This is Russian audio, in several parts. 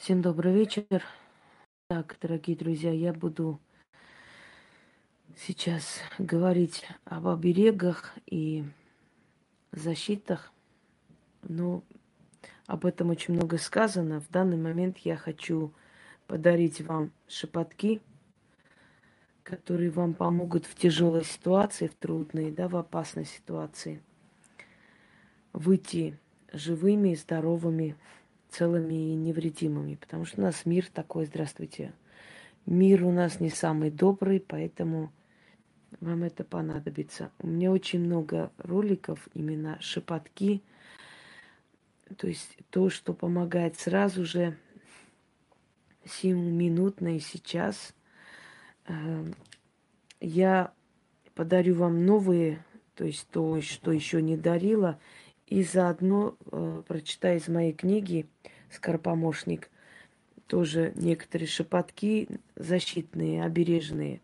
Всем добрый вечер. Так, дорогие друзья, я буду сейчас говорить об оберегах и защитах. Но об этом очень много сказано. В данный момент я хочу подарить вам шепотки, которые вам помогут в тяжелой ситуации, в трудной, да, в опасной ситуации выйти живыми и здоровыми целыми и невредимыми, потому что у нас мир такой, здравствуйте. Мир у нас не самый добрый, поэтому вам это понадобится. У меня очень много роликов, именно шепотки, то есть то, что помогает сразу же, сиюминутно и сейчас. Эм, я подарю вам новые, то есть то, что еще не дарила, и заодно э, прочитаю из моей книги «Скоропомощник» тоже некоторые шепотки защитные, обережные.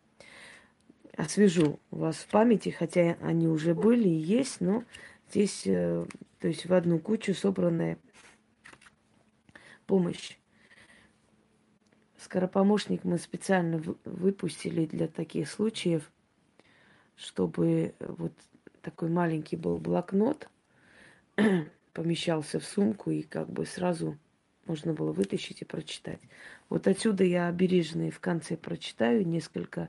Освежу вас в памяти, хотя они уже были и есть, но здесь, э, то есть в одну кучу собранная помощь. Скоропомощник мы специально выпустили для таких случаев, чтобы вот такой маленький был блокнот – помещался в сумку и как бы сразу можно было вытащить и прочитать. Вот отсюда я обережные в конце прочитаю несколько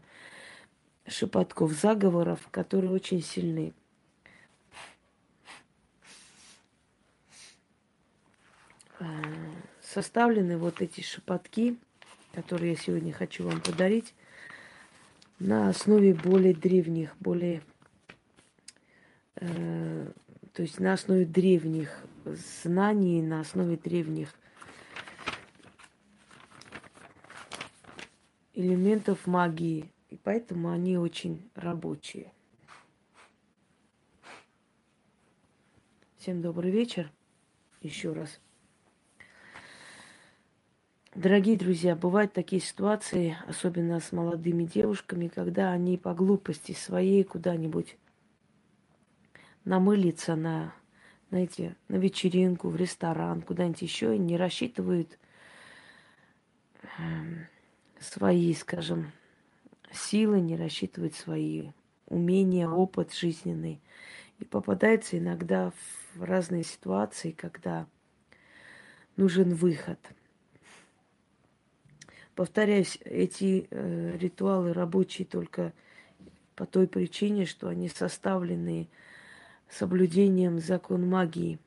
шепотков заговоров, которые очень сильны. А, составлены вот эти шепотки, которые я сегодня хочу вам подарить, на основе более древних, более э, то есть на основе древних знаний, на основе древних элементов магии. И поэтому они очень рабочие. Всем добрый вечер. Еще раз. Дорогие друзья, бывают такие ситуации, особенно с молодыми девушками, когда они по глупости своей куда-нибудь намылиться на, знаете, на вечеринку, в ресторан, куда-нибудь еще и не рассчитывают эм, свои, скажем, силы, не рассчитывают свои умения, опыт жизненный. И попадается иногда в разные ситуации, когда нужен выход. Повторяюсь, эти э, ритуалы рабочие только по той причине, что они составлены соблюдением закон магии.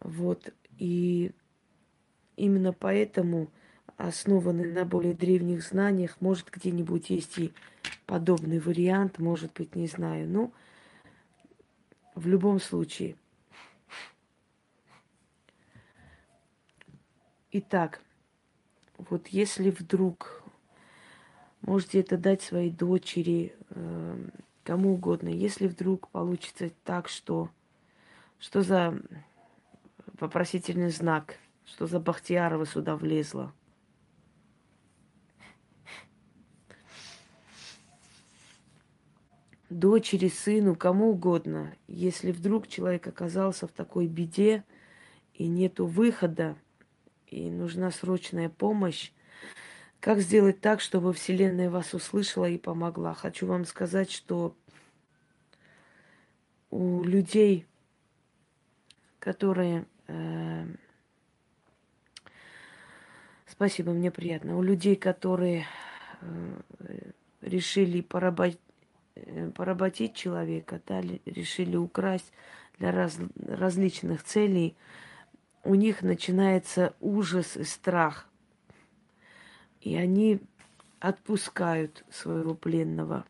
Вот. И именно поэтому основанный на более древних знаниях, может, где-нибудь есть и подобный вариант, может быть, не знаю. Но в любом случае. Итак, вот если вдруг можете это дать своей дочери, э, кому угодно. Если вдруг получится так, что... Что за вопросительный знак? Что за Бахтиярова сюда влезла? Дочери, сыну, кому угодно. Если вдруг человек оказался в такой беде и нету выхода, и нужна срочная помощь, как сделать так, чтобы Вселенная вас услышала и помогла? Хочу вам сказать, что у людей, которые... Э, спасибо, мне приятно. У людей, которые э, решили поработ, э, поработить человека, да, решили украсть для раз, различных целей, у них начинается ужас и страх – и они отпускают своего пленного.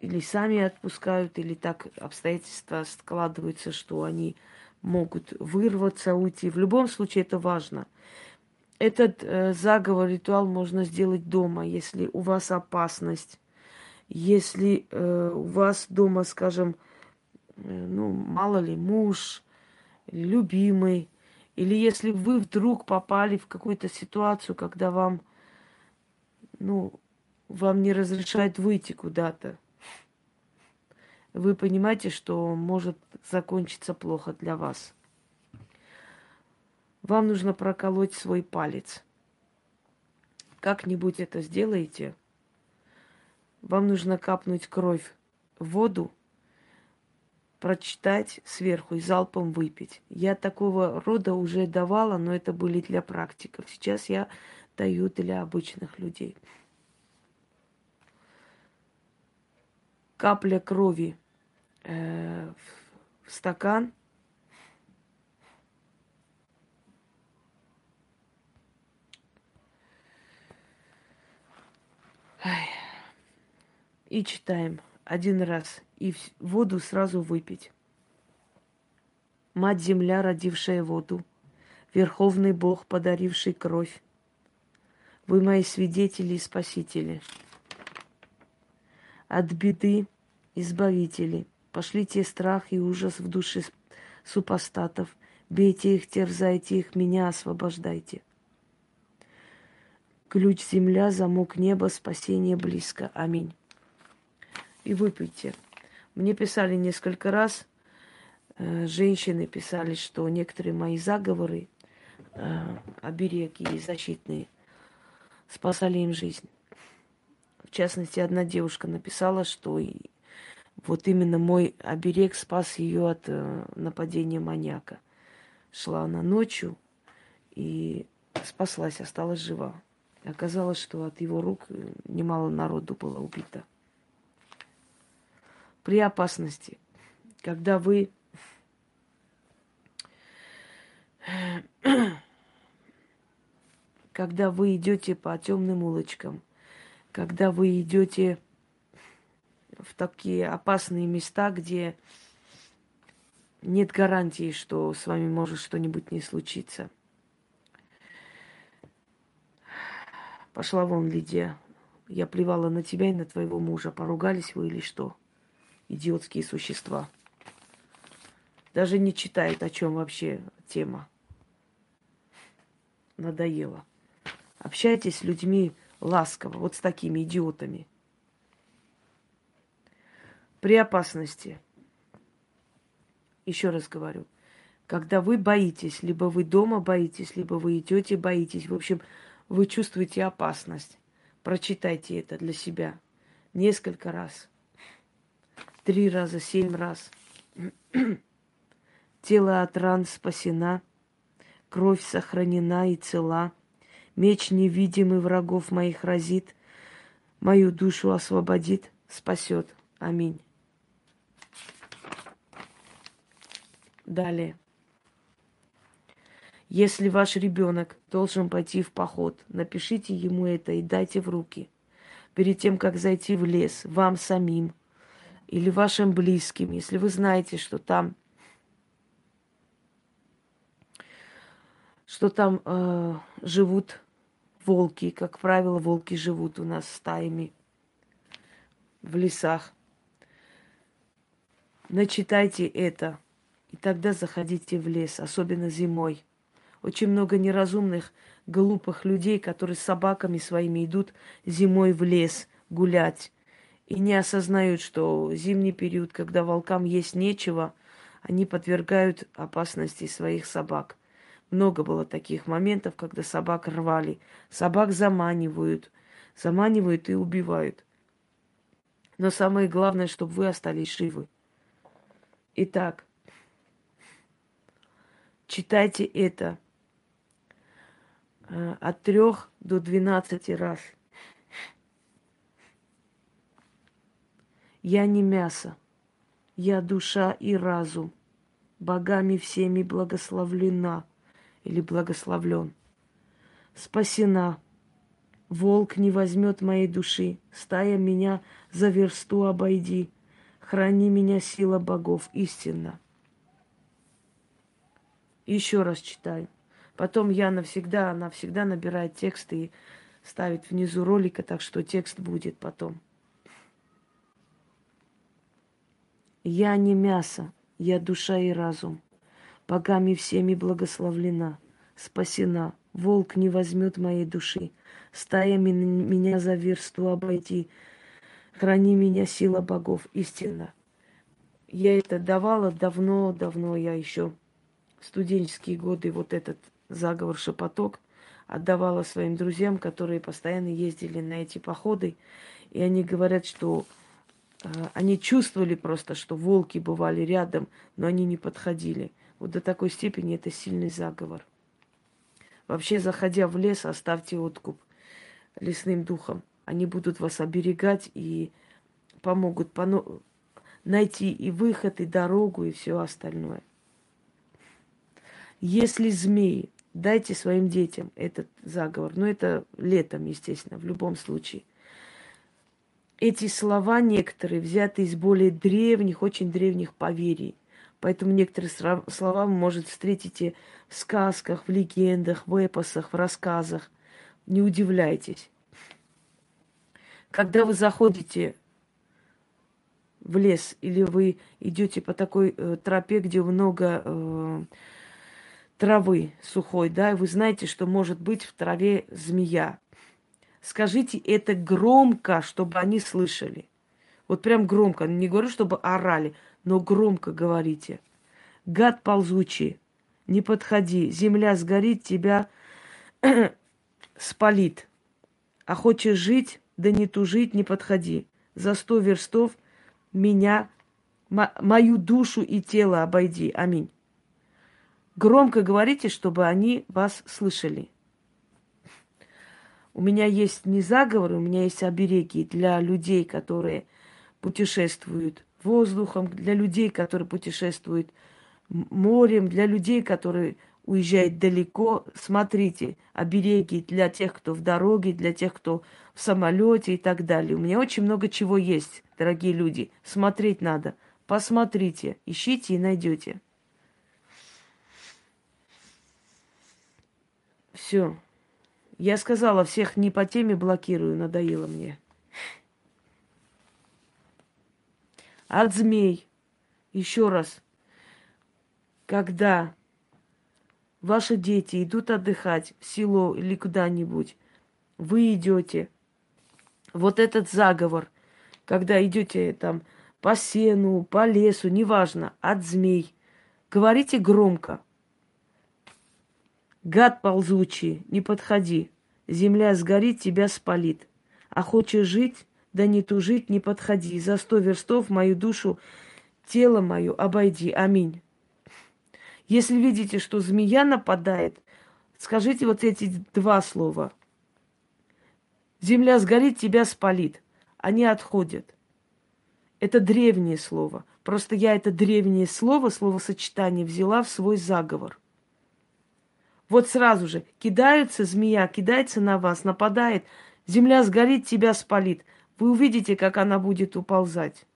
Или сами отпускают, или так обстоятельства складываются, что они могут вырваться, уйти. В любом случае это важно. Этот э, заговор, ритуал можно сделать дома, если у вас опасность, если э, у вас дома, скажем, э, ну, мало ли, муж, любимый, или если вы вдруг попали в какую-то ситуацию, когда вам ну, вам не разрешают выйти куда-то. Вы понимаете, что может закончиться плохо для вас. Вам нужно проколоть свой палец. Как-нибудь это сделаете. Вам нужно капнуть кровь в воду, прочитать сверху и залпом выпить. Я такого рода уже давала, но это были для практиков. Сейчас я даю для обычных людей. Капля крови э, в стакан. И читаем один раз и воду сразу выпить. Мать-Земля, родившая воду, Верховный Бог, подаривший кровь, Вы мои свидетели и спасители. От беды избавители, пошлите страх и ужас в души супостатов, бейте их, терзайте их, меня освобождайте. Ключ земля, замок неба, спасение близко. Аминь и выпейте. Мне писали несколько раз, э, женщины писали, что некоторые мои заговоры, э, обереги защитные, спасали им жизнь. В частности, одна девушка написала, что вот именно мой оберег спас ее от э, нападения маньяка. Шла она ночью и спаслась, осталась жива. оказалось, что от его рук немало народу было убито при опасности, когда вы когда вы идете по темным улочкам, когда вы идете в такие опасные места, где нет гарантии, что с вами может что-нибудь не случиться. Пошла вон, Лидия. Я плевала на тебя и на твоего мужа. Поругались вы или что? идиотские существа. Даже не читает, о чем вообще тема. Надоело. Общайтесь с людьми ласково, вот с такими идиотами. При опасности. Еще раз говорю, когда вы боитесь, либо вы дома боитесь, либо вы идете боитесь, в общем, вы чувствуете опасность. Прочитайте это для себя несколько раз три раза, семь раз. Тело от ран спасена, кровь сохранена и цела. Меч невидимый врагов моих разит, мою душу освободит, спасет. Аминь. Далее. Если ваш ребенок должен пойти в поход, напишите ему это и дайте в руки. Перед тем, как зайти в лес, вам самим – или вашим близким, если вы знаете, что там, что там э, живут волки, как правило, волки живут у нас стаями в лесах. Начитайте это, и тогда заходите в лес, особенно зимой. Очень много неразумных, глупых людей, которые с собаками своими идут зимой в лес гулять и не осознают, что зимний период, когда волкам есть нечего, они подвергают опасности своих собак. Много было таких моментов, когда собак рвали. Собак заманивают, заманивают и убивают. Но самое главное, чтобы вы остались живы. Итак, читайте это э, от трех до двенадцати раз – Я не мясо, я душа и разум, богами всеми благословлена или благословлен. Спасена, волк не возьмет моей души, стая меня за версту обойди, храни меня сила богов истинно. Еще раз читаю. Потом я навсегда, она всегда набирает тексты и ставит внизу ролика, так что текст будет потом. Я не мясо, я душа и разум. Богами всеми благословлена, спасена. Волк не возьмет моей души. Стаями меня за версту обойти. Храни меня, сила богов, истина. Я это давала давно-давно, я еще студенческие годы вот этот заговор «Шепоток», отдавала своим друзьям, которые постоянно ездили на эти походы. И они говорят, что э, они чувствовали просто, что волки бывали рядом, но они не подходили. Вот до такой степени это сильный заговор. Вообще, заходя в лес, оставьте откуп лесным духом. Они будут вас оберегать и помогут поно- найти и выход, и дорогу, и все остальное. Если змеи, дайте своим детям этот заговор. Но это летом, естественно, в любом случае. Эти слова некоторые взяты из более древних, очень древних поверий. Поэтому некоторые слова вы, может, встретите в сказках, в легендах, в эпосах, в рассказах. Не удивляйтесь. Когда вы заходите в лес или вы идете по такой э, тропе, где много э, травы сухой, да, и вы знаете, что может быть в траве змея. Скажите это громко, чтобы они слышали. Вот прям громко. Не говорю, чтобы орали, но громко говорите. Гад ползучий, не подходи. Земля сгорит, тебя спалит. А хочешь жить, да не тужить, не подходи. За сто верстов меня, мою душу и тело обойди. Аминь. Громко говорите, чтобы они вас слышали. У меня есть не заговоры, у меня есть обереги для людей, которые путешествуют воздухом, для людей, которые путешествуют морем, для людей, которые уезжают далеко. Смотрите, обереги для тех, кто в дороге, для тех, кто в самолете и так далее. У меня очень много чего есть, дорогие люди. Смотреть надо. Посмотрите, ищите и найдете. Все. Я сказала, всех не по теме блокирую, надоело мне. От змей. Еще раз. Когда ваши дети идут отдыхать в село или куда-нибудь, вы идете. Вот этот заговор, когда идете там по сену, по лесу, неважно, от змей, говорите громко – Гад ползучий, не подходи. Земля сгорит, тебя спалит. А хочешь жить, да не тужить, не подходи. За сто верстов мою душу, тело мое обойди. Аминь. Если видите, что змея нападает, скажите вот эти два слова. Земля сгорит, тебя спалит. Они отходят. Это древнее слово. Просто я это древнее слово, словосочетание взяла в свой заговор. Вот сразу же кидаются змея, кидается на вас, нападает. Земля сгорит, тебя спалит. Вы увидите, как она будет уползать.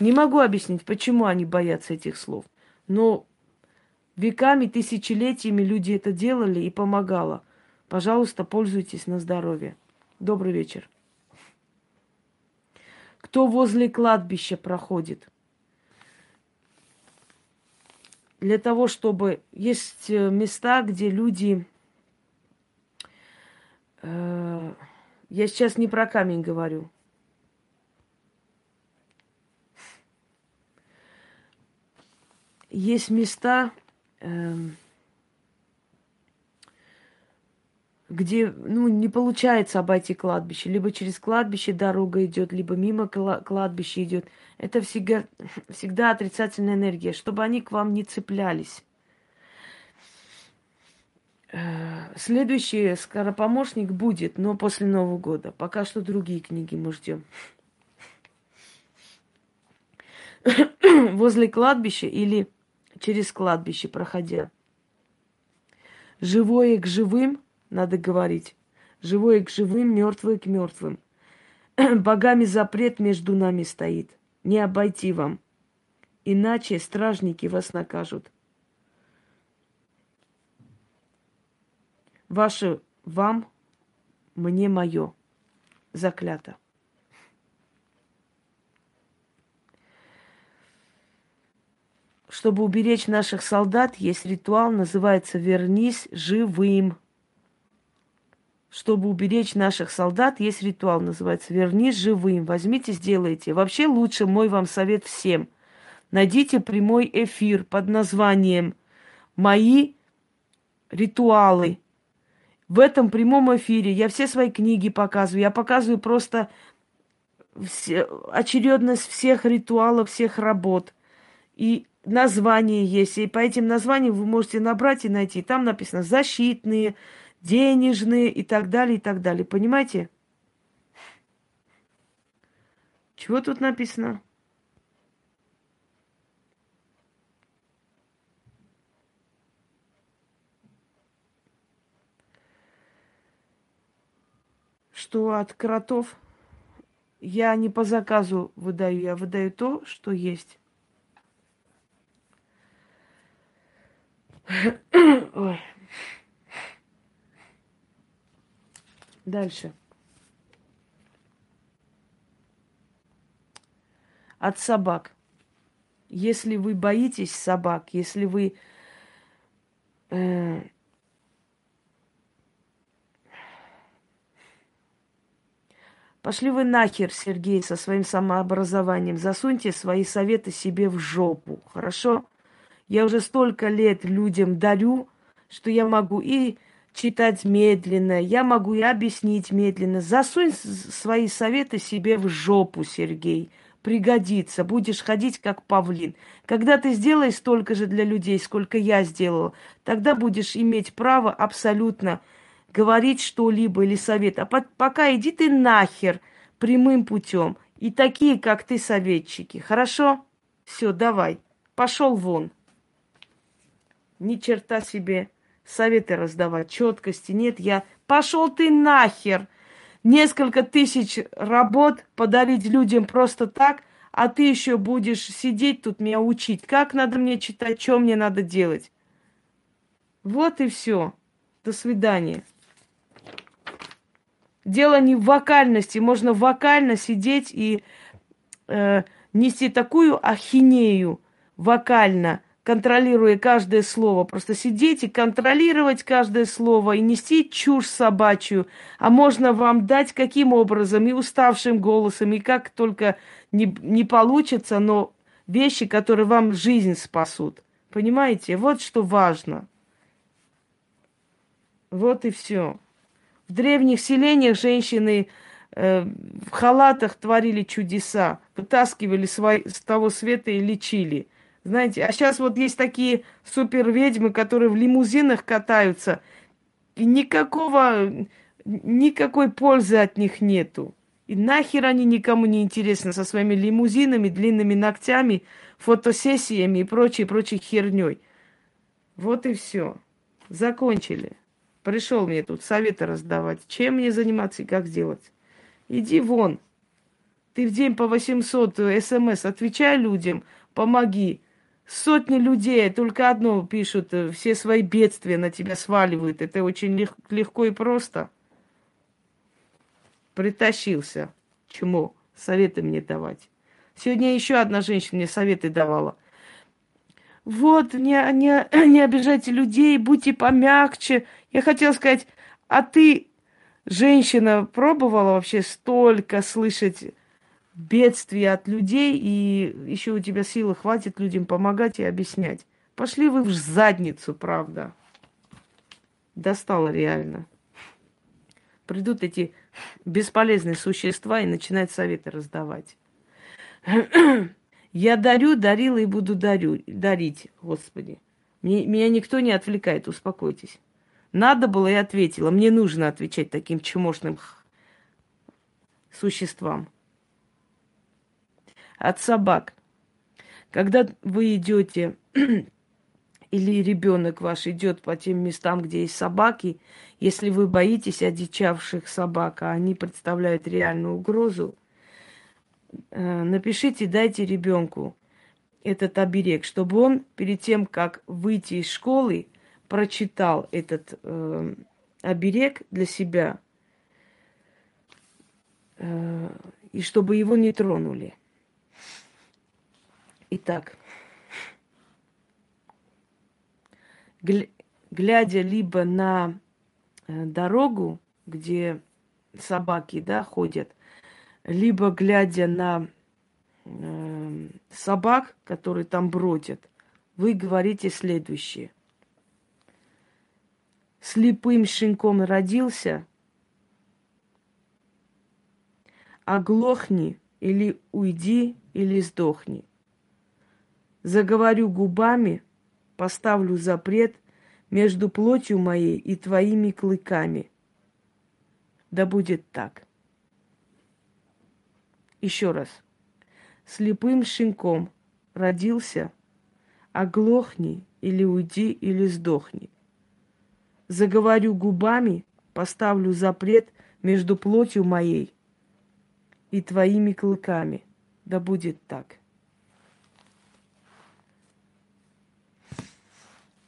Не могу объяснить, почему они боятся этих слов. Но веками, тысячелетиями люди это делали и помогало. Пожалуйста, пользуйтесь на здоровье. Добрый вечер. Кто возле кладбища проходит – для того, чтобы... Есть места, где люди... Э, я сейчас не про камень говорю. Есть места, э, где ну, не получается обойти кладбище. Либо через кладбище дорога идет, либо мимо кладбища идет. Это всегда, всегда отрицательная энергия, чтобы они к вам не цеплялись. Э, следующий скоропомощник будет, но после Нового года. Пока что другие книги мы ждем. Возле кладбища или через кладбище проходя. Живое к живым – надо говорить. Живое к живым, мертвое к мертвым. Богами запрет между нами стоит. Не обойти вам. Иначе стражники вас накажут. Ваше вам, мне мое. Заклято. Чтобы уберечь наших солдат, есть ритуал, называется «Вернись живым». Чтобы уберечь наших солдат, есть ритуал, называется «Вернись живым». Возьмите, сделайте. Вообще лучше мой вам совет всем. найдите прямой эфир под названием «Мои ритуалы». В этом прямом эфире я все свои книги показываю. Я показываю просто все, очередность всех ритуалов, всех работ. И название есть. И по этим названиям вы можете набрать и найти. Там написано защитные, денежные и так далее, и так далее. Понимаете? Чего тут написано? Что от кротов я не по заказу выдаю, я выдаю то, что есть. Ой. Дальше. От собак. Если вы боитесь собак, если вы э, Пошли вы нахер, Сергей, со своим самообразованием. Засуньте свои советы себе в жопу, хорошо? Я уже столько лет людям дарю, что я могу и читать медленно, я могу и объяснить медленно. Засунь свои советы себе в жопу, Сергей. Пригодится, будешь ходить как павлин. Когда ты сделаешь столько же для людей, сколько я сделала, тогда будешь иметь право абсолютно говорить что-либо или совет. А по пока иди ты нахер прямым путем. И такие, как ты, советчики. Хорошо? Все, давай. Пошел вон. Ни черта себе советы раздавать, четкости нет. Я пошел ты нахер. Несколько тысяч работ подарить людям просто так, а ты еще будешь сидеть тут меня учить, как надо мне читать, что мне надо делать. Вот и все. До свидания. Дело не в вокальности. Можно вокально сидеть и э, нести такую ахинею вокально, контролируя каждое слово. Просто сидеть и контролировать каждое слово и нести чушь собачью. А можно вам дать каким образом, и уставшим голосом, и как только не, не получится, но вещи, которые вам жизнь спасут. Понимаете? Вот что важно. Вот и все. В древних селениях женщины э, в халатах творили чудеса, вытаскивали свои, с того света и лечили. Знаете, а сейчас вот есть такие супер ведьмы, которые в лимузинах катаются, и никакого, никакой пользы от них нету. И нахер они никому не интересны со своими лимузинами, длинными ногтями, фотосессиями и прочей, прочей херней. Вот и все. Закончили. Пришел мне тут советы раздавать, чем мне заниматься и как сделать. Иди вон. Ты в день по 800 смс отвечай людям, помоги. Сотни людей только одно пишут, э, все свои бедствия на тебя сваливают. Это очень лег- легко и просто. Притащился. Чему? Советы мне давать. Сегодня еще одна женщина мне советы давала. Вот, не, не, не обижайте людей, будьте помягче. Я хотела сказать, а ты, женщина, пробовала вообще столько слышать бедствий от людей, и еще у тебя силы хватит людям помогать и объяснять. Пошли вы в задницу, правда. Достало реально. Придут эти бесполезные существа и начинают советы раздавать. Я дарю, дарила и буду дарю, дарить, Господи. Мне, меня никто не отвлекает, успокойтесь. Надо было и ответила. Мне нужно отвечать таким чмошным существам. От собак. Когда вы идете, или ребенок ваш идет по тем местам, где есть собаки, если вы боитесь одичавших собак, а они представляют реальную угрозу, напишите, дайте ребенку этот оберег, чтобы он перед тем, как выйти из школы, прочитал этот э, оберег для себя, э, и чтобы его не тронули. Итак, глядя либо на э, дорогу, где собаки да, ходят, либо глядя на э, собак, которые там бродят, вы говорите следующее. Слепым щенком родился, оглохни или уйди, или сдохни. Заговорю губами, поставлю запрет между плотью моей и твоими клыками. Да будет так. Еще раз. Слепым щенком родился, оглохни или уйди, или сдохни. Заговорю губами, поставлю запрет между плотью моей и твоими клыками. Да будет так.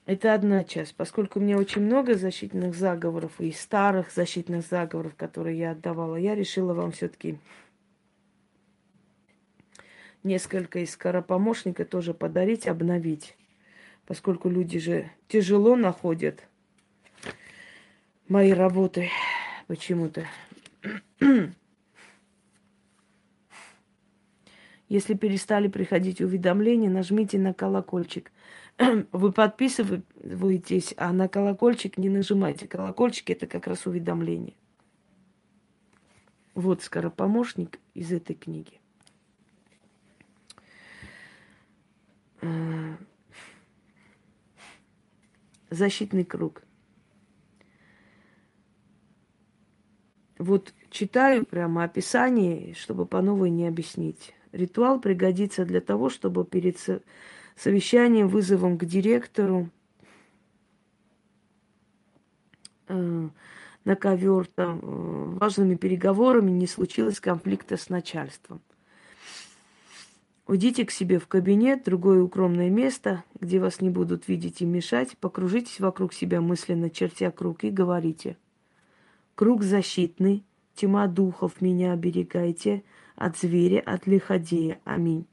Это одна часть. Поскольку у меня очень много защитных заговоров и старых защитных заговоров, которые я отдавала, я решила вам все-таки несколько из скоропомощника тоже подарить, обновить. Поскольку люди же тяжело находят мои работы почему-то. Если перестали приходить уведомления, нажмите на колокольчик. Вы подписываетесь, а на колокольчик не нажимайте. Колокольчик это как раз уведомление. Вот скоропомощник из этой книги. Защитный круг. Вот читаю прямо описание, чтобы по новой не объяснить. Ритуал пригодится для того, чтобы перед совещанием, вызовом к директору э, на ковер, там, э, важными переговорами не случилось конфликта с начальством. Уйдите к себе в кабинет, другое укромное место, где вас не будут видеть и мешать. Покружитесь вокруг себя мысленно, чертя круг, и говорите. Круг защитный, тьма духов меня оберегайте, от зверя, от лиходея. Аминь.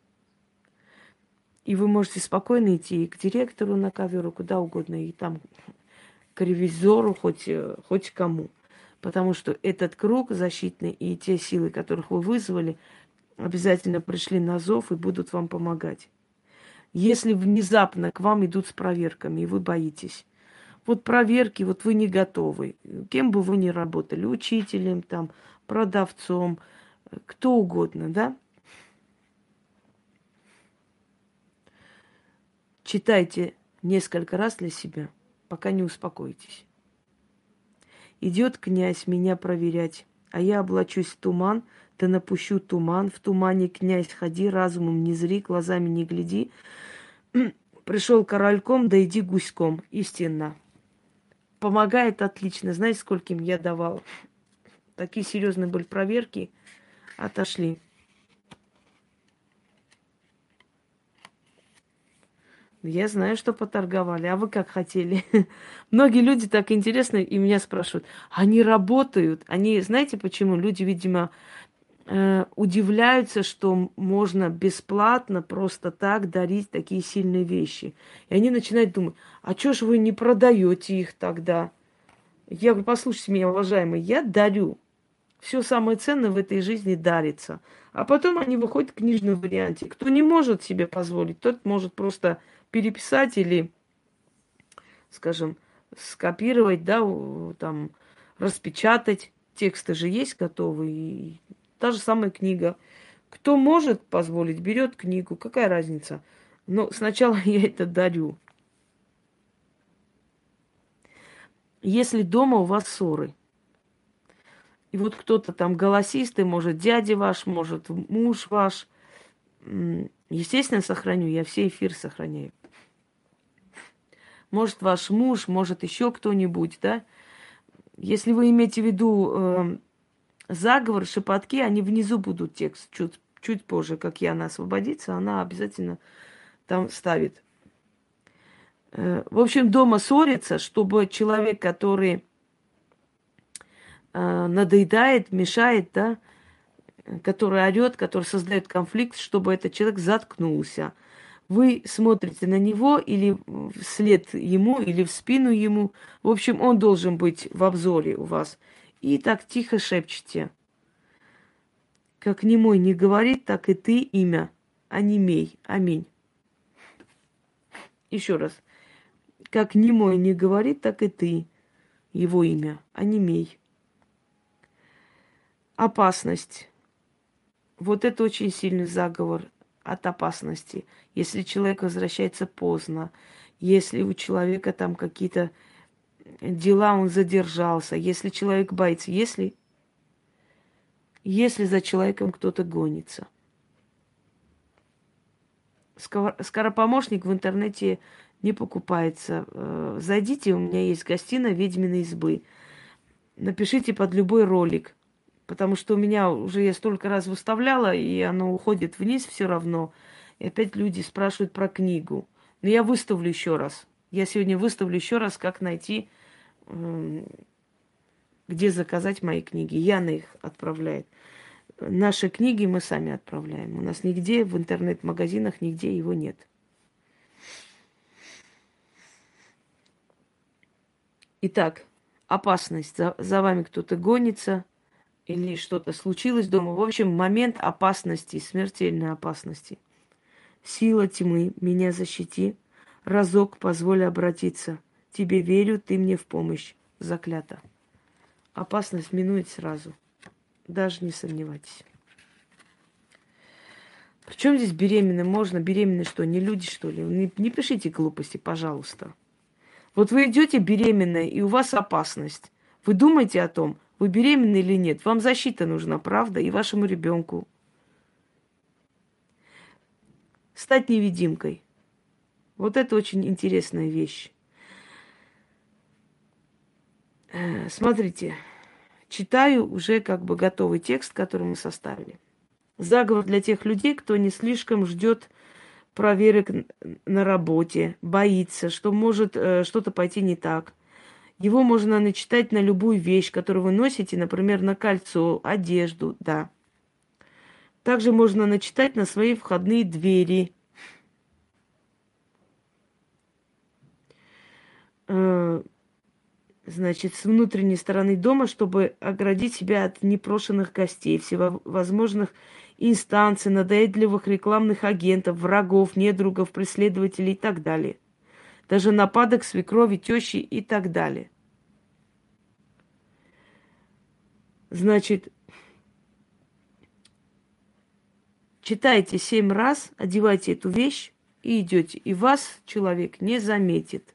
И вы можете спокойно идти к директору на ковер, куда угодно, и там к ревизору, хоть, хоть кому. Потому что этот круг защитный и те силы, которых вы вызвали, обязательно пришли на зов и будут вам помогать. Если внезапно к вам идут с проверками, и вы боитесь, вот проверки, вот вы не готовы, кем бы вы ни работали, учителем, там, продавцом, кто угодно, да? Читайте несколько раз для себя, пока не успокоитесь. Идет князь меня проверять, а я облачусь в туман, да напущу туман. В тумане, князь, ходи, разумом не зри, глазами не гляди. Пришел корольком, да иди гуськом. Истинно. Помогает отлично. Знаете, скольким я давал? Такие серьезные были проверки – отошли. Я знаю, что поторговали, а вы как хотели? Многие люди так интересно и меня спрашивают, они работают, они, знаете почему? Люди, видимо, удивляются, что можно бесплатно просто так дарить такие сильные вещи. И они начинают думать, а что ж вы не продаете их тогда? Я говорю, послушайте меня, уважаемый, я дарю. Все самое ценное в этой жизни дарится. А потом они выходят в книжном варианте. Кто не может себе позволить, тот может просто переписать или, скажем, скопировать, да, там, распечатать. Тексты же есть готовые. Та же самая книга. Кто может позволить, берет книгу. Какая разница? Но сначала я это дарю. Если дома у вас ссоры, и вот кто-то там голосистый, может, дядя ваш, может, муж ваш. Естественно, сохраню, я все эфир сохраняю. Может, ваш муж, может, еще кто-нибудь, да? Если вы имеете в виду э, заговор, шепотки, они внизу будут текст чуть, чуть позже, как Яна освободится, она обязательно там ставит. Э, в общем, дома ссорится, чтобы человек, который э, надоедает, мешает, да, который орет, который создает конфликт, чтобы этот человек заткнулся. Вы смотрите на него или вслед ему, или в спину ему. В общем, он должен быть в обзоре у вас. И так тихо шепчете. Как немой не говорит, так и ты имя. Онемей. Аминь. Еще раз. Как немой не говорит, так и ты. Его имя. Онемей. Опасность. Вот это очень сильный заговор от опасности. Если человек возвращается поздно, если у человека там какие-то дела, он задержался, если человек боится, если, если за человеком кто-то гонится. Скоропомощник в интернете не покупается. Э, зайдите, у меня есть гостиная ведьминой избы. Напишите под любой ролик, потому что у меня уже я столько раз выставляла, и оно уходит вниз все равно. И опять люди спрашивают про книгу. Но я выставлю еще раз. Я сегодня выставлю еще раз, как найти, где заказать мои книги. Яна их отправляет. Наши книги мы сами отправляем. У нас нигде в интернет-магазинах, нигде его нет. Итак, опасность. За, за вами кто-то гонится или что-то случилось дома. В общем, момент опасности, смертельной опасности – Сила тьмы, меня защити. Разок позволь обратиться. Тебе верю, ты мне в помощь. Заклято. Опасность минует сразу. Даже не сомневайтесь. Причем здесь беременны? Можно беременны что, не люди, что ли? Не, не пишите глупости, пожалуйста. Вот вы идете беременная, и у вас опасность. Вы думаете о том, вы беременны или нет. Вам защита нужна, правда, и вашему ребенку. стать невидимкой. Вот это очень интересная вещь. Э, смотрите, читаю уже как бы готовый текст, который мы составили. Заговор для тех людей, кто не слишком ждет проверок на работе, боится, что может э, что-то пойти не так. Его можно начитать на любую вещь, которую вы носите, например, на кольцо, одежду, да. Также можно начитать на свои входные двери. Э, значит, с внутренней стороны дома, чтобы оградить себя от непрошенных гостей, всевозможных инстанций, надоедливых рекламных агентов, врагов, недругов, преследователей и так далее. Даже нападок свекрови, тещи и так далее. Значит, Читайте семь раз, одевайте эту вещь и идете. И вас человек не заметит.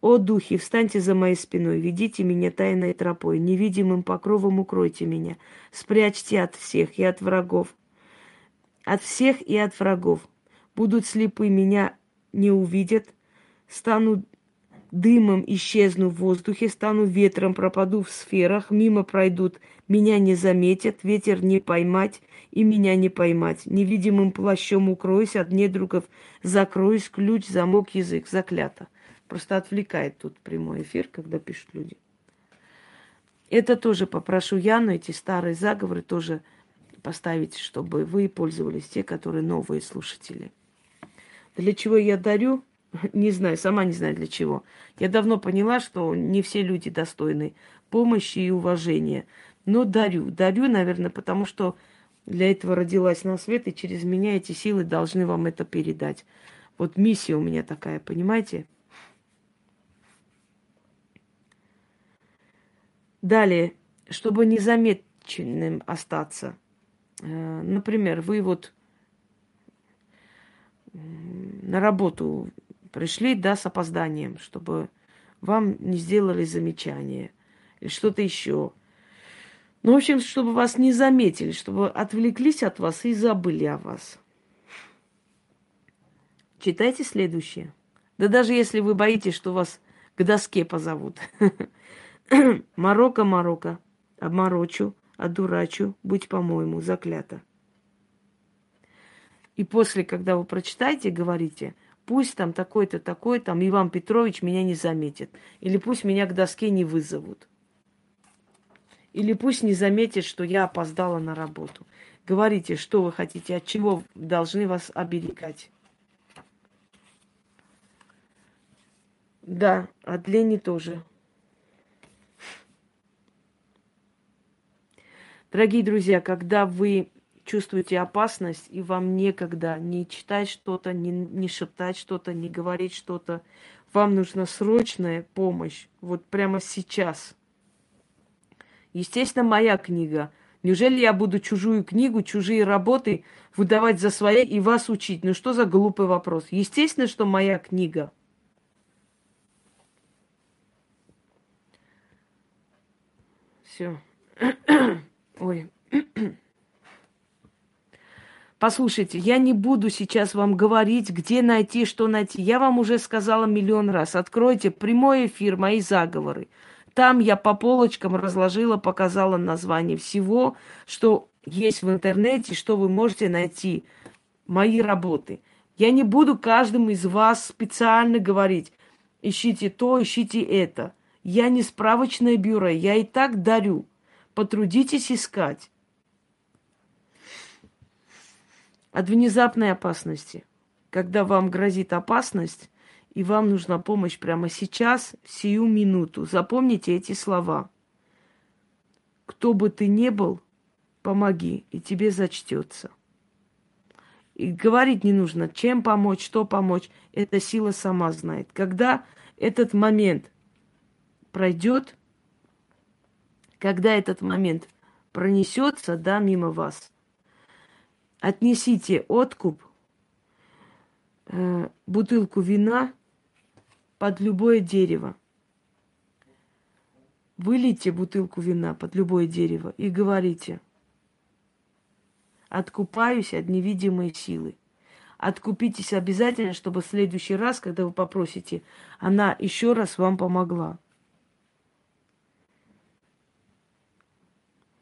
О, духи, встаньте за моей спиной, ведите меня тайной тропой, невидимым покровом укройте меня, спрячьте от всех и от врагов. От всех и от врагов. Будут слепы, меня не увидят, стану дымом исчезну в воздухе, стану ветром, пропаду в сферах, мимо пройдут, меня не заметят, ветер не поймать и меня не поймать. Невидимым плащом укроюсь, от недругов закроюсь, ключ, замок, язык, заклято. Просто отвлекает тут прямой эфир, когда пишут люди. Это тоже попрошу Яну, эти старые заговоры тоже поставить, чтобы вы пользовались, те, которые новые слушатели. Для чего я дарю? Не знаю, сама не знаю для чего. Я давно поняла, что не все люди достойны помощи и уважения. Но дарю. Дарю, наверное, потому что для этого родилась на свет, и через меня эти силы должны вам это передать. Вот миссия у меня такая, понимаете? Далее, чтобы незамеченным остаться. Э, например, вы вот на работу пришли, да, с опозданием, чтобы вам не сделали замечание или что-то еще. Ну, в общем, чтобы вас не заметили, чтобы отвлеклись от вас и забыли о вас. Читайте следующее. Да даже если вы боитесь, что вас к доске позовут. Марокко, Марокко, обморочу, одурачу, будь по-моему, заклято. И после, когда вы прочитаете, говорите – Пусть там такой-то, такой там Иван Петрович меня не заметит. Или пусть меня к доске не вызовут. Или пусть не заметит, что я опоздала на работу. Говорите, что вы хотите, от чего должны вас оберегать. Да, от лени тоже. Дорогие друзья, когда вы чувствуете опасность, и вам некогда не читать что-то, не, не шептать что-то, не говорить что-то, вам нужна срочная помощь, вот прямо сейчас. Естественно, моя книга. Неужели я буду чужую книгу, чужие работы выдавать за свои и вас учить? Ну что за глупый вопрос? Естественно, что моя книга. Все. Ой. Послушайте, я не буду сейчас вам говорить, где найти, что найти. Я вам уже сказала миллион раз. Откройте прямой эфир, мои заговоры. Там я по полочкам разложила, показала название всего, что есть в интернете, что вы можете найти. Мои работы. Я не буду каждому из вас специально говорить, ищите то, ищите это. Я не справочное бюро, я и так дарю. Потрудитесь искать. От внезапной опасности. Когда вам грозит опасность, и вам нужна помощь прямо сейчас, сию минуту. Запомните эти слова. Кто бы ты ни был, помоги, и тебе зачтется. И говорить не нужно, чем помочь, что помочь. Эта сила сама знает. Когда этот момент пройдет, когда этот момент пронесется, да, мимо вас, отнесите откуп, э, бутылку вина под любое дерево. Вылейте бутылку вина под любое дерево и говорите, откупаюсь от невидимой силы. Откупитесь обязательно, чтобы в следующий раз, когда вы попросите, она еще раз вам помогла.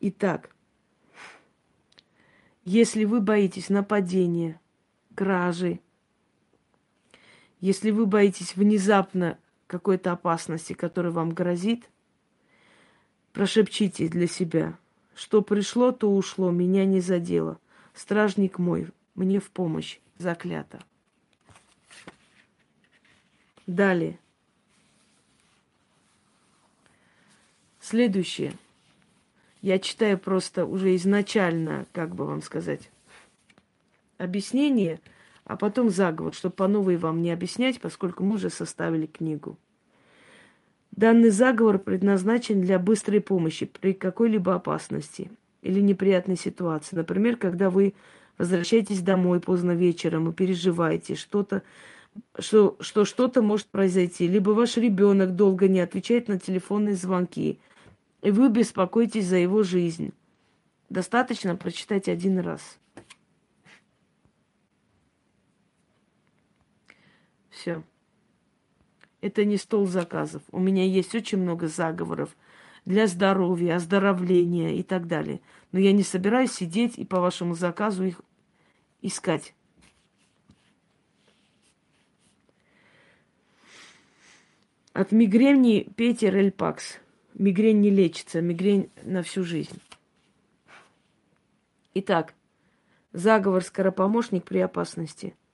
Итак, если вы боитесь нападения, кражи, если вы боитесь внезапно какой-то опасности, которая вам грозит, прошепчите для себя, что пришло, то ушло, меня не задело. Стражник мой, мне в помощь, заклято. Далее. Следующее. Я читаю просто уже изначально, как бы вам сказать, объяснение – а потом заговор, чтобы по новой вам не объяснять, поскольку мы уже составили книгу. Данный заговор предназначен для быстрой помощи при какой-либо опасности или неприятной ситуации. Например, когда вы возвращаетесь домой поздно вечером и переживаете что-то, что, что что-то может произойти. Либо ваш ребенок долго не отвечает на телефонные звонки, и вы беспокоитесь за его жизнь. Достаточно прочитать один раз. Все. Это не стол заказов. У меня есть очень много заговоров для здоровья, оздоровления и так далее. Но я не собираюсь сидеть и по вашему заказу их искать. От мигрени пейте рельпакс. Мигрень не лечится, мигрень на всю жизнь. Итак, заговор скоропомощник при опасности –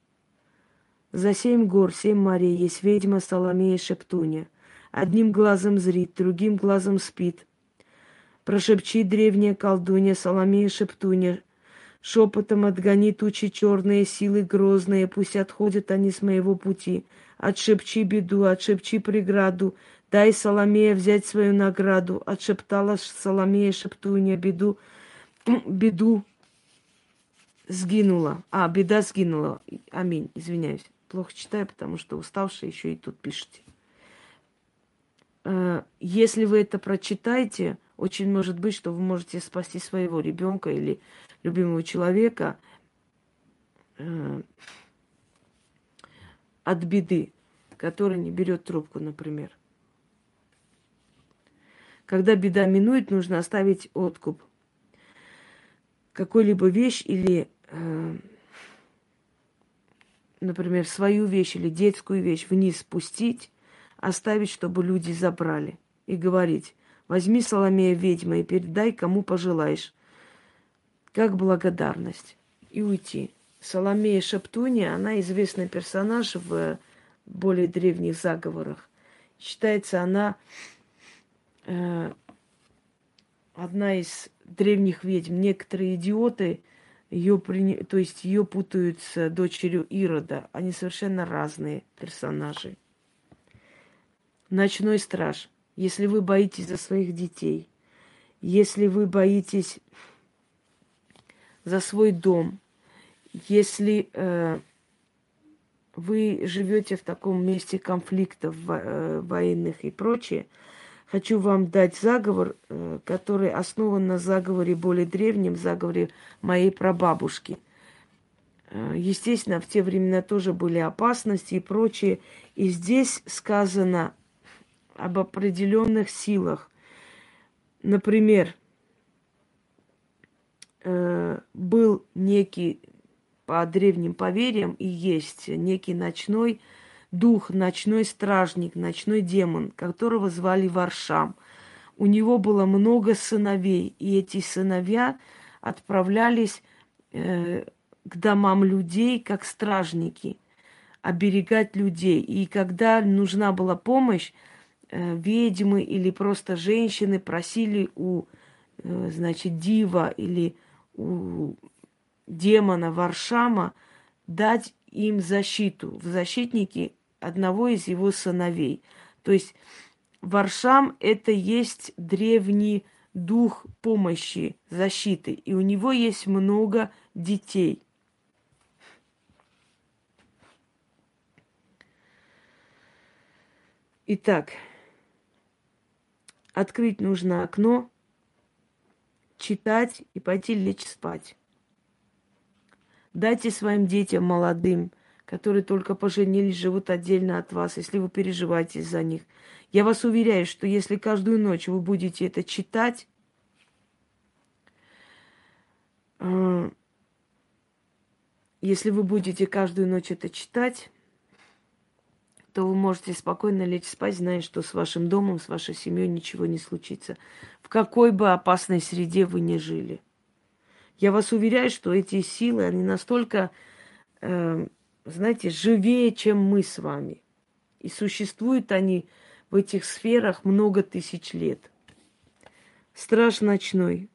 за семь гор, семь морей есть ведьма Соломея Шептуня. Одним глазом зрит, другим глазом спит. Прошепчи древняя колдунья Соломея Шептуня. Шепотом отгони тучи черные, силы грозные, пусть отходят они с моего пути. Отшепчи беду, отшепчи преграду, дай Соломея взять свою награду. Отшептала Соломея Шептуня беду, беду сгинула. А, беда сгинула. Аминь, извиняюсь плохо читаю, потому что уставшие еще и тут пишете. Э, если вы это прочитаете, очень может быть, что вы можете спасти своего ребенка или любимого человека э, от беды, который не берет трубку, например. Когда беда минует, нужно оставить откуп. Какой-либо вещь или э, например, свою вещь или детскую вещь вниз спустить, оставить, чтобы люди забрали, и говорить, возьми Соломея ведьма и передай, кому пожелаешь, как благодарность, и уйти. Соломея Шептуния, она известный персонаж в более древних заговорах. Считается она одна из древних ведьм. Некоторые идиоты ее, при... то есть ее путают с дочерью Ирода. Они совершенно разные персонажи. Ночной страж. Если вы боитесь за своих детей, если вы боитесь за свой дом, если э, вы живете в таком месте конфликтов э, военных и прочее, хочу вам дать заговор, э, который основан на заговоре более древнем, заговоре моей прабабушки. Э, естественно, в те времена тоже были опасности и прочее. И здесь сказано об определенных силах. Например, был некий по древним поверьям и есть некий ночной дух, ночной стражник, ночной демон, которого звали Варшам. У него было много сыновей, и эти сыновья отправлялись э, к домам людей как стражники, оберегать людей. И когда нужна была помощь, э, ведьмы или просто женщины просили у, э, значит, дива или у демона Варшама дать им защиту в защитники одного из его сыновей. То есть Варшам – это есть древний дух помощи, защиты, и у него есть много детей. Итак, открыть нужно окно, читать и пойти лечь спать. Дайте своим детям молодым, которые только поженились, живут отдельно от вас, если вы переживаете за них. Я вас уверяю, что если каждую ночь вы будете это читать, э, если вы будете каждую ночь это читать, то вы можете спокойно лечь спать, зная, что с вашим домом, с вашей семьей ничего не случится. В какой бы опасной среде вы ни жили – я вас уверяю, что эти силы, они настолько, э, знаете, живее, чем мы с вами. И существуют они в этих сферах много тысяч лет. Страж ночной,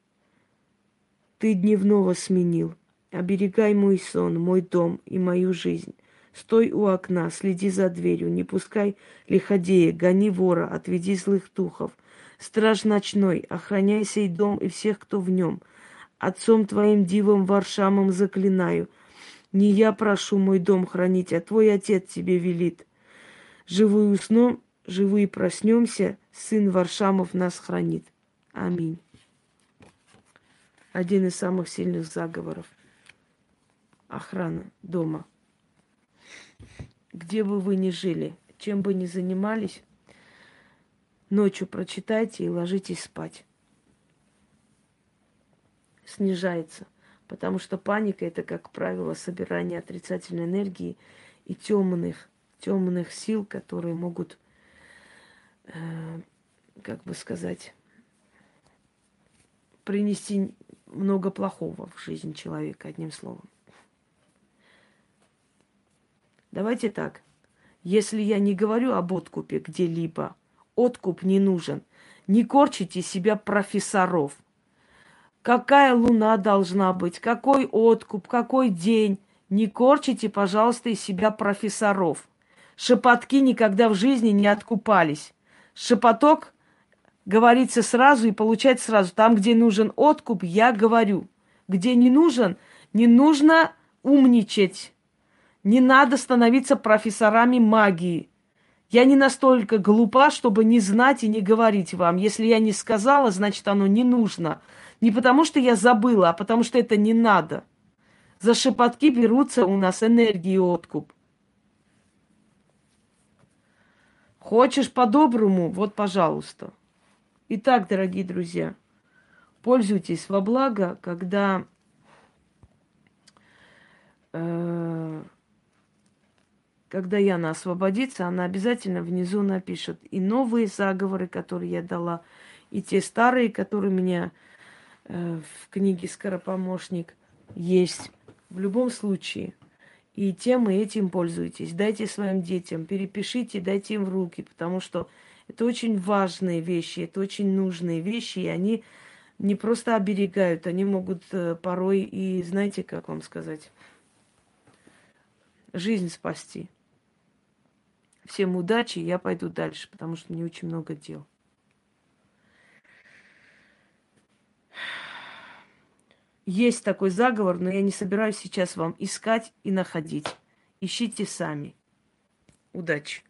ты дневного сменил. Оберегай мой сон, мой дом и мою жизнь. Стой у окна, следи за дверью, не пускай лиходея, гони вора, отведи злых духов. Страж ночной, охраняй сей дом и всех, кто в нем – Отцом твоим дивом Варшамом заклинаю. Не я прошу мой дом хранить, а твой отец тебе велит. Живую сном, живые проснемся, сын Варшамов нас хранит. Аминь. Один из самых сильных заговоров. Охрана дома. Где бы вы ни жили, чем бы ни занимались, ночью прочитайте и ложитесь спать снижается. Потому что паника это, как правило, собирание отрицательной энергии и темных, темных сил, которые могут, э, как бы сказать, принести много плохого в жизнь человека, одним словом. Давайте так. Если я не говорю об откупе где-либо, откуп не нужен. Не корчите себя профессоров – какая луна должна быть, какой откуп, какой день. Не корчите, пожалуйста, из себя профессоров. Шепотки никогда в жизни не откупались. Шепоток говорится сразу и получается сразу. Там, где нужен откуп, я говорю. Где не нужен, не нужно умничать. Не надо становиться профессорами магии. Я не настолько глупа, чтобы не знать и не говорить вам. Если я не сказала, значит, оно не нужно. Не потому, что я забыла, а потому, что это не надо. За шепотки берутся у нас энергии и откуп. Хочешь по-доброму? Вот, пожалуйста. Итак, дорогие друзья, пользуйтесь во благо, когда э, когда Яна освободится, она обязательно внизу напишет и новые заговоры, которые я дала, и те старые, которые меня Э, в книге «Скоропомощник» есть. В любом случае. И тем и этим пользуйтесь. Дайте своим детям, перепишите, дайте им в руки, потому что это очень важные вещи, это очень нужные вещи, и они не просто оберегают, они могут э, порой и, знаете, как вам сказать, жизнь спасти. Всем удачи, я пойду дальше, потому что мне очень много дел. Есть такой заговор, но я не собираюсь сейчас вам искать и находить. Ищите сами. Удачи!